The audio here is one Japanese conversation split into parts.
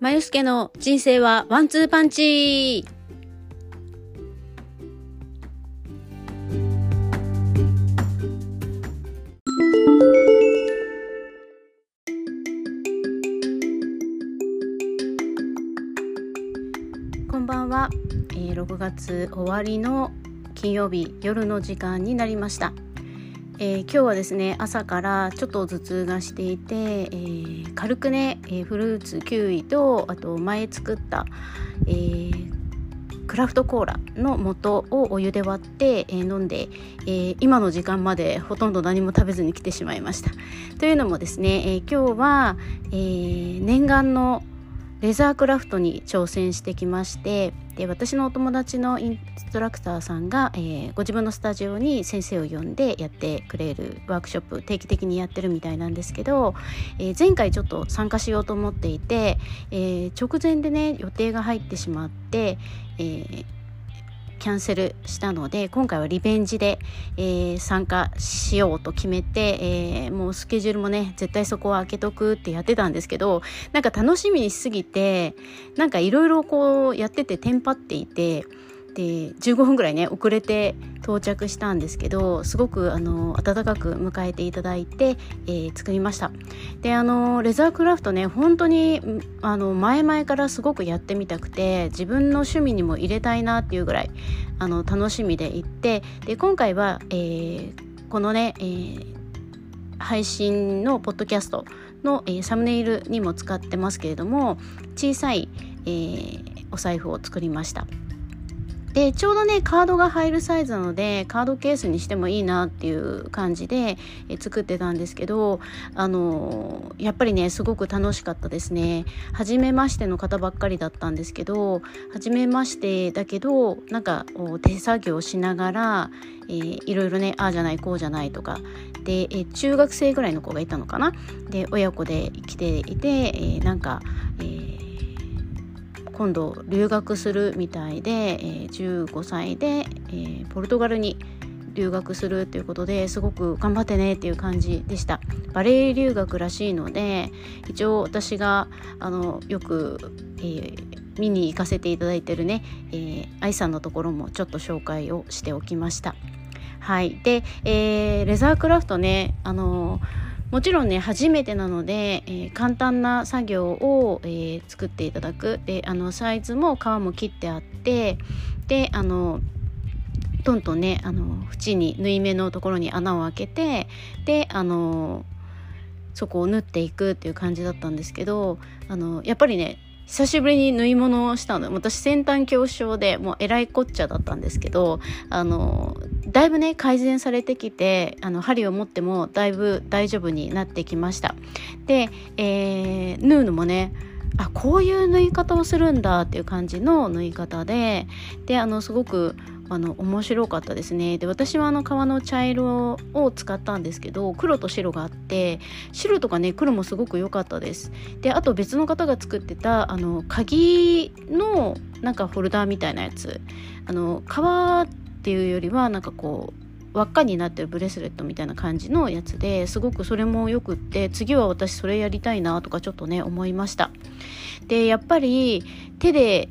まゆすけの人生はワンツーパンチ。こんばんは、えー、6月終わりの金曜日夜の時間になりました。えー、今日はですね朝からちょっと頭痛がしていて、えー、軽くね、えー、フルーツキウイとあと前作った、えー、クラフトコーラの素をお湯で割って、え飲んで、え今の時間までほとんど何も食べずに来てしまいました。というのもですね、え今日は、え念願のレザークラフトに挑戦してきましてで私のお友達のインストラクターさんが、えー、ご自分のスタジオに先生を呼んでやってくれるワークショップ定期的にやってるみたいなんですけど、えー、前回ちょっと参加しようと思っていて、えー、直前でね予定が入ってしまって、えーキャンセルしたので今回はリベンジで、えー、参加しようと決めて、えー、もうスケジュールもね絶対そこは開けとくってやってたんですけどなんか楽しみにしすぎてなんかいろいろこうやっててテンパっていてで15分ぐらいね遅れて到着したんですけどすごくあの温かく迎えていただいて、えー、作りましたであのレザークラフトね本当にあの前々からすごくやってみたくて自分の趣味にも入れたいなっていうぐらいあの楽しみで行ってで今回は、えー、このね、えー、配信のポッドキャストの、えー、サムネイルにも使ってますけれども小さい、えー、お財布を作りました。でちょうどねカードが入るサイズなのでカードケースにしてもいいなっていう感じで作ってたんですけどあのやっぱりねすごく楽しかったですね。初めましての方ばっかりだったんですけど初めましてだけどなんか手作業しながら、えー、いろいろねああじゃないこうじゃないとか。で、え中学生ぐらいの子がいたのかな。で親子で来ていて、えー、なんか、えー今度留学するみたいで、えー、15歳で、えー、ポルトガルに留学するっていうことですごく頑張ってねっていう感じでした。バレエ留学らしいので一応私があのよく、えー、見に行かせていただいてるね、えー、さんのところもちょっと紹介をしておきました。はい。で、えー、レザークラフトねあのーもちろんね初めてなので、えー、簡単な作業を、えー、作っていただく。であのサイズも皮も切ってあってであのトントンねあの縁に縫い目のところに穴を開けてであのそこを縫っていくっていう感じだったんですけどあのやっぱりね久しぶりに縫い物をしたの。私先端恐怖症でもうえらいこっちゃだったんですけどあのだいぶね改善されてきてあの針を持ってもだいぶ大丈夫になってきました。で、えー、縫うのもねあこういう縫い方をするんだっていう感じの縫い方でであのすごくあの面白かったですね。で私はあの革の茶色を使ったんですけど黒と白があって白とかね黒もすごく良かったです。であと別の方が作ってたあの鍵のなんかフォルダーみたいなやつ。あの革っていうよりはなんかこう輪っかになってるブレスレットみたいな感じのやつですごくそれもよくって次は私それやりたいなとかちょっとね思いました。でやっぱり手で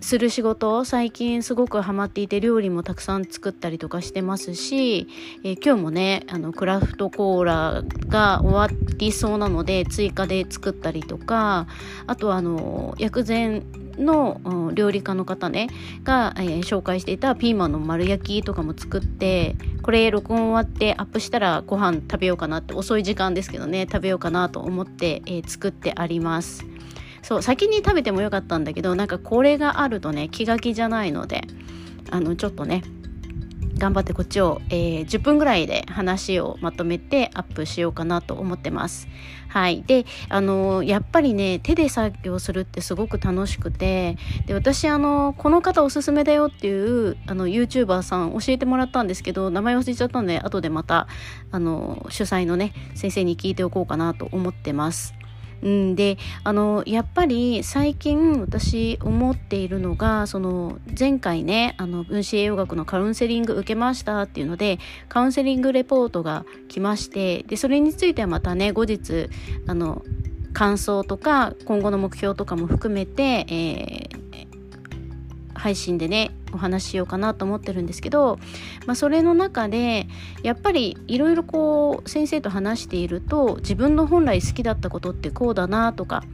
する仕事最近すごくハマっていて料理もたくさん作ったりとかしてますし、えー、今日もねあのクラフトコーラが終わりそうなので追加で作ったりとかあとはあの薬膳の、料理家の方ねが、えー、紹介していたピーマンの丸焼きとかも作ってこれ録音終わってアップしたらご飯食べようかなって遅い時間ですけどね食べようかなと思って、えー、作ってあります。そう先に食べてもよかったんだけどなんかこれがあるとね気が気じゃないのであのちょっとね頑張ってこっちを、えー、10分ぐらいで話をまとめてアップしようかなと思ってます。はい。で、あのやっぱりね、手で作業するってすごく楽しくて、で、私、あのこの方おすすめだよっていう、あの、YouTuber さん教えてもらったんですけど、名前忘れちゃったんで、後でまた、あの、主催のね、先生に聞いておこうかなと思ってます。うん、であのやっぱり最近私思っているのがその前回ねあの分子栄養学のカウンセリング受けましたっていうのでカウンセリングレポートが来ましてでそれについてはまたね後日あの感想とか今後の目標とかも含めて、えー、配信でねお話ししようかなと思ってるんですけど、まあ、それの中でやっぱりいろいろこう先生と話していると自分の本来好きだったことってこうだなとか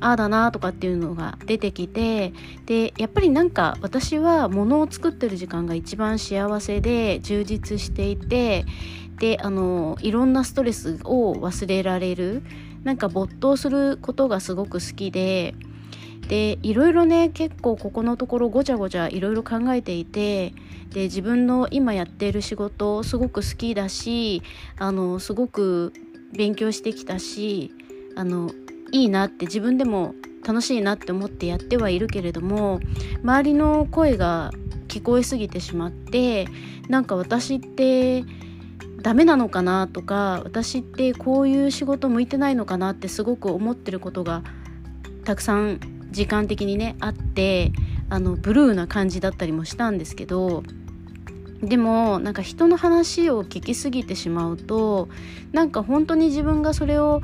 ああだなとかっていうのが出てきてでやっぱりなんか私は物を作ってる時間が一番幸せで充実していてであのいろんなストレスを忘れられるなんか没頭することがすごく好きででいろいろね結構ここのところごちゃごちゃいろいろ考えていてで自分の今やっている仕事すごく好きだしあのすごく勉強してきたしあのいいなって自分でも楽しいなって思ってやってはいるけれども周りの声が聞こえすぎてしまってなんか私ってダメなのかなとか私ってこういう仕事向いてないのかなってすごく思ってることがたくさん時間的にねあってあのブルーな感じだったりもしたんですけどでもなんか人の話を聞きすぎてしまうとなんか本当に自分がそれを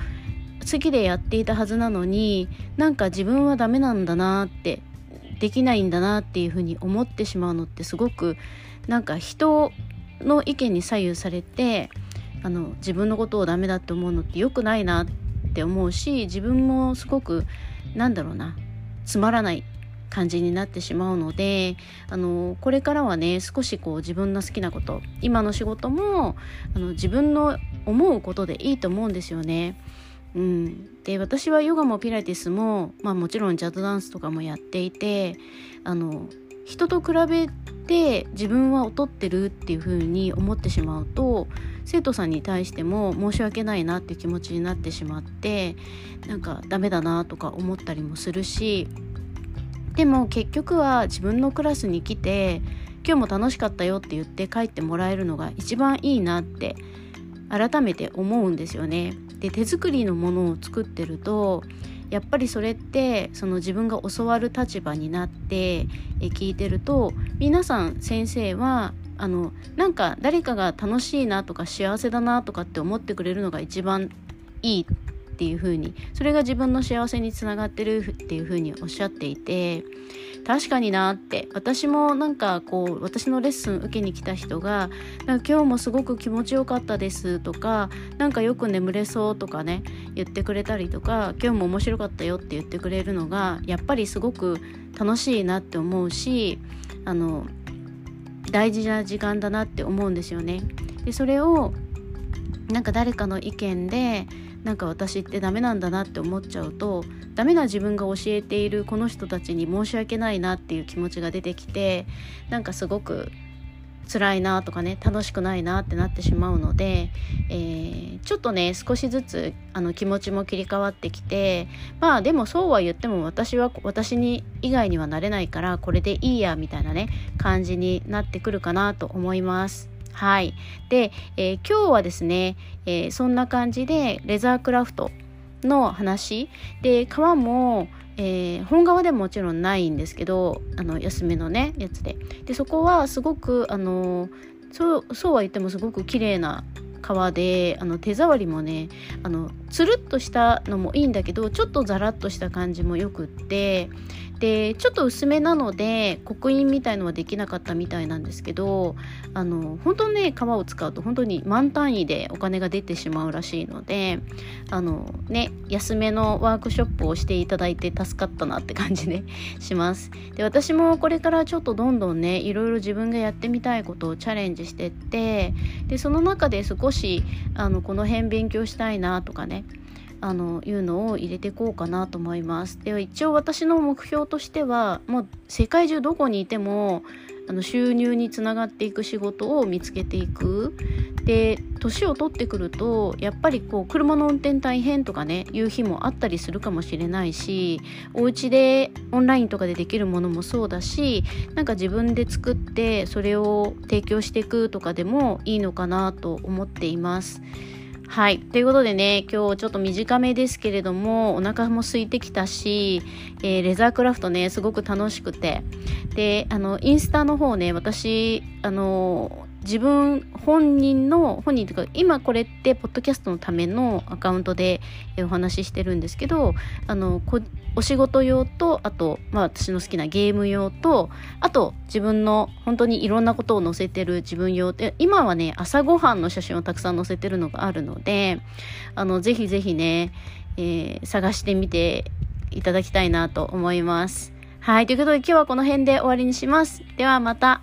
好きでやっていたはずなのになんか自分はダメなんだなってできないんだなっていうふうに思ってしまうのってすごくなんか人の意見に左右されてあの自分のことをダメだって思うのって良くないなって思うし自分もすごくなんだろうなつまらない感じになってしまうのであのこれからはね少しこう自分の好きなこと今の仕事もあの自分の思うことでいいと思うんですよね。うん、で私はヨガもピラティスも、まあ、もちろんジャズダンスとかもやっていてあの人と比べて自分は劣ってるっていう風に思ってしまうと生徒さんに対しても申し訳ないなっていう気持ちになってしまってなんかダメだなとか思ったりもするしでも結局は自分のクラスに来て今日も楽しかったよって言って帰ってもらえるのが一番いいなって改めて思うんですよね。で手作りのものを作ってるとやっぱりそれってその自分が教わる立場になって聞いてると皆さん先生はあのなんか誰かが楽しいなとか幸せだなとかって思ってくれるのが一番いいっていう風にそれが自分の幸せにつながってるっていう風におっしゃっていて確かになって私もなんかこう私のレッスン受けに来た人がなんか今日もすごく気持ちよかったですとかなんかよく眠れそうとかね言ってくれたりとか今日も面白かったよって言ってくれるのがやっぱりすごく楽しいなって思うしあの大事な時間だなって思うんですよね。でそれをなんか誰かの意見でなんか私ってダメなんだなって思っちゃうとダメな自分が教えているこの人たちに申し訳ないなっていう気持ちが出てきてなんかすごく辛いなとかね楽しくないなってなってしまうので、え、ちょっとね少しずつあの気持ちも切り替わってきてまあでもそうは言っても私は私に以外にはなれないからこれでいいやみたいなね感じになってくるかなと思います。はい。で、えー、今日はですね、えー、そんな感じでレザークラフトの話で革も、えー、本革でももちろんないんですけどあの安めのねやつででそこはすごくあのそうそうは言ってもすごく綺麗な革であの手触りもねあのつるっとしたのもいいんだけどちょっとザラッとした感じもよくってでちょっと薄めなので刻印みたいのはできなかったみたいなんですけどあの本当ね革を使うと本当に満単位でお金が出てしまうらしいのであのね安めのワークショップをしていただいて助かったなって感じで します。で私もこれからちょっとどんどんねいろいろ自分がやってみたいことをチャレンジしてってでその中で少しあのこの辺勉強したいなとかねあのいうのを入れていこうかなと思います。では一応私の目標としてはもう世界中どこにいてもあの収入につながっていく仕事を見つけていくで年を取ってくるとやっぱりこう車の運転大変とかねいう日もあったりするかもしれないしお家でオンラインとかでできるものもそうだしなんか自分で作ってそれを提供していくとかでもいいのかなと思っています。はい。ということでね、今日ちょっと短めですけれども、お腹も空いてきたし、えー、レザークラフトね、すごく楽しくて。で、あの、インスタの方ね、私、あの、自分本人の本人というか今これってポッドキャストのためのアカウントでお話ししてるんですけどあのお仕事用とあと、まあ、私の好きなゲーム用とあと自分の本当にいろんなことを載せてる自分用で今はね朝ごはんの写真をたくさん載せてるのがあるのであのぜひぜひね、えー、探してみていただきたいなと思います。はい。ということで今日はこの辺で終わりにします。ではまた。